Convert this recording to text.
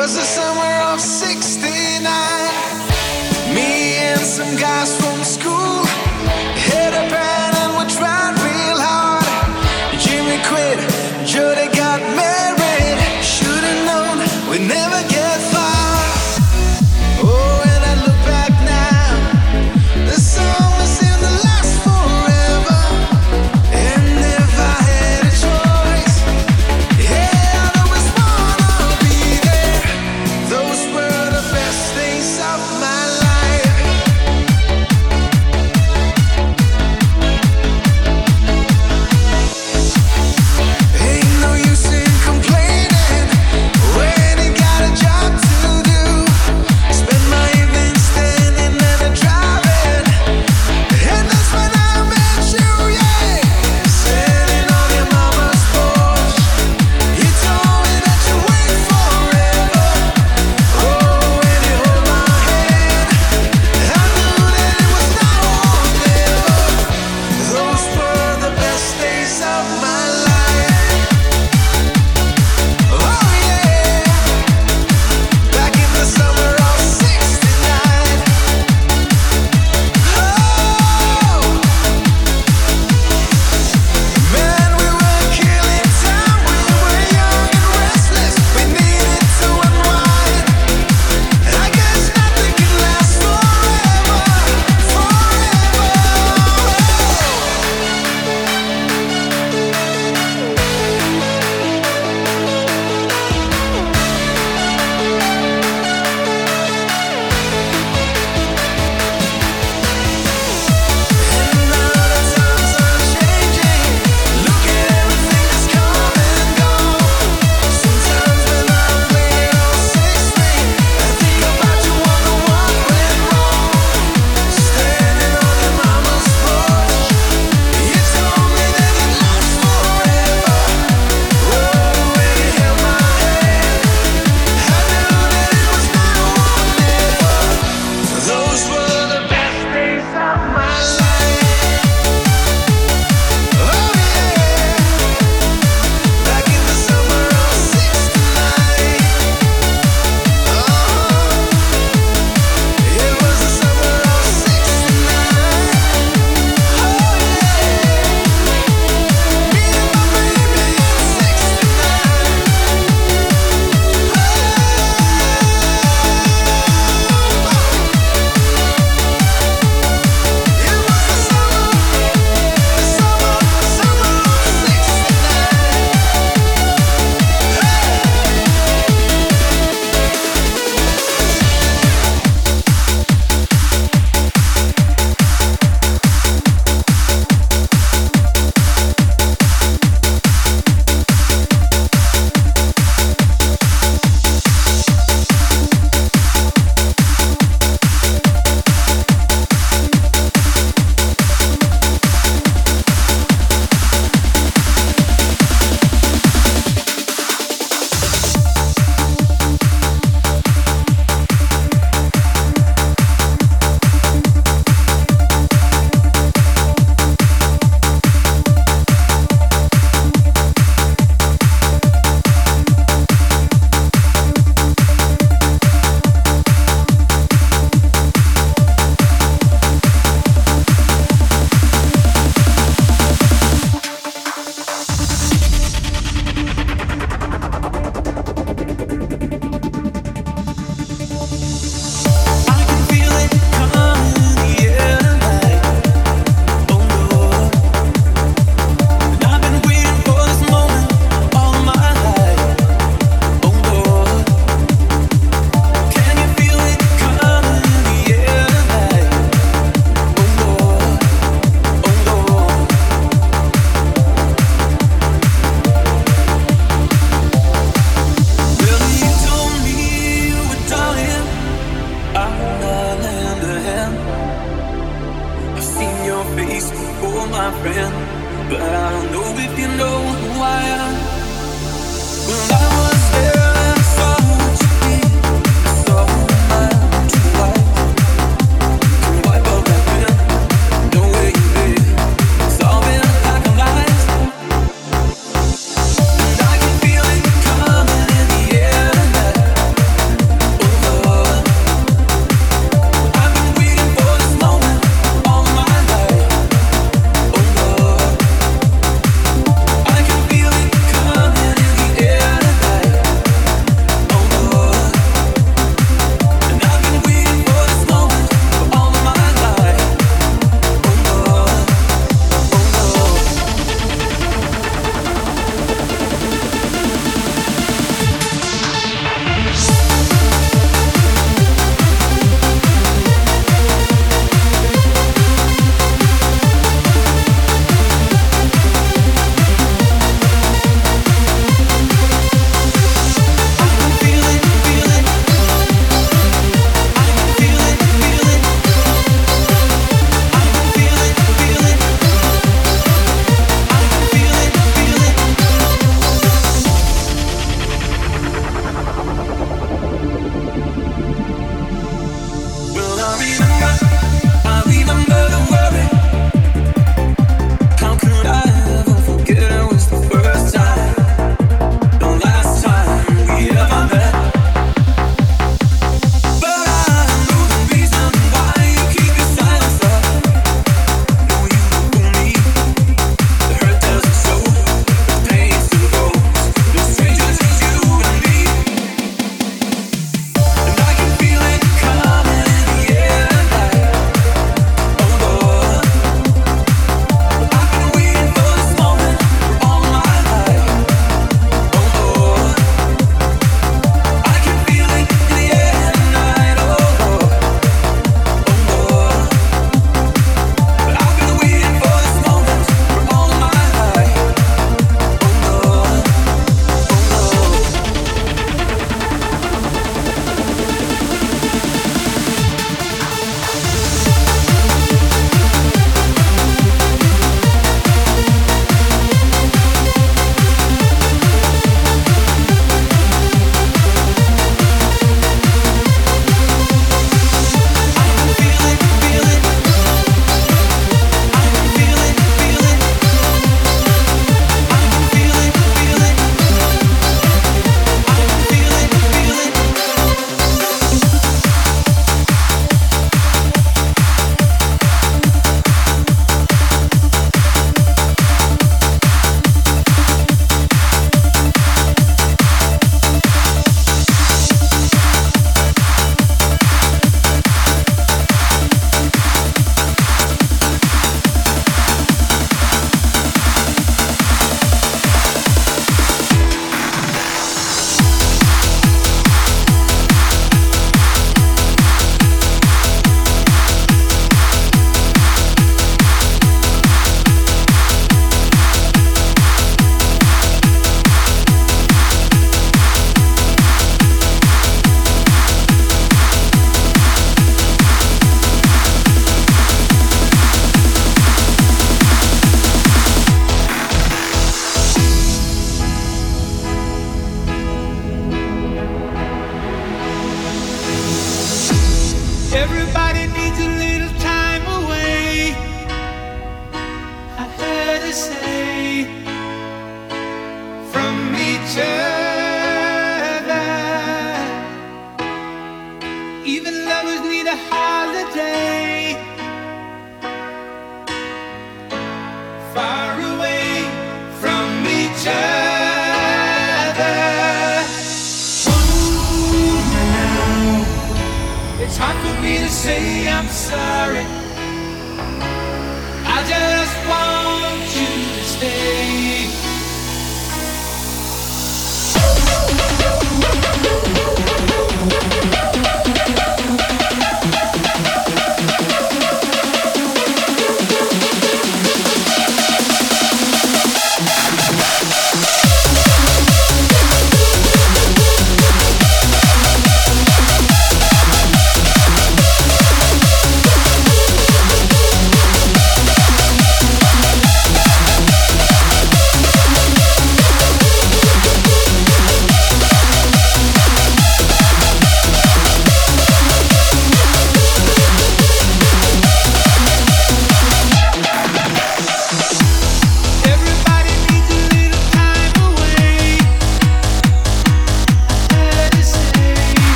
was the summer of 69. Me and some guys from school.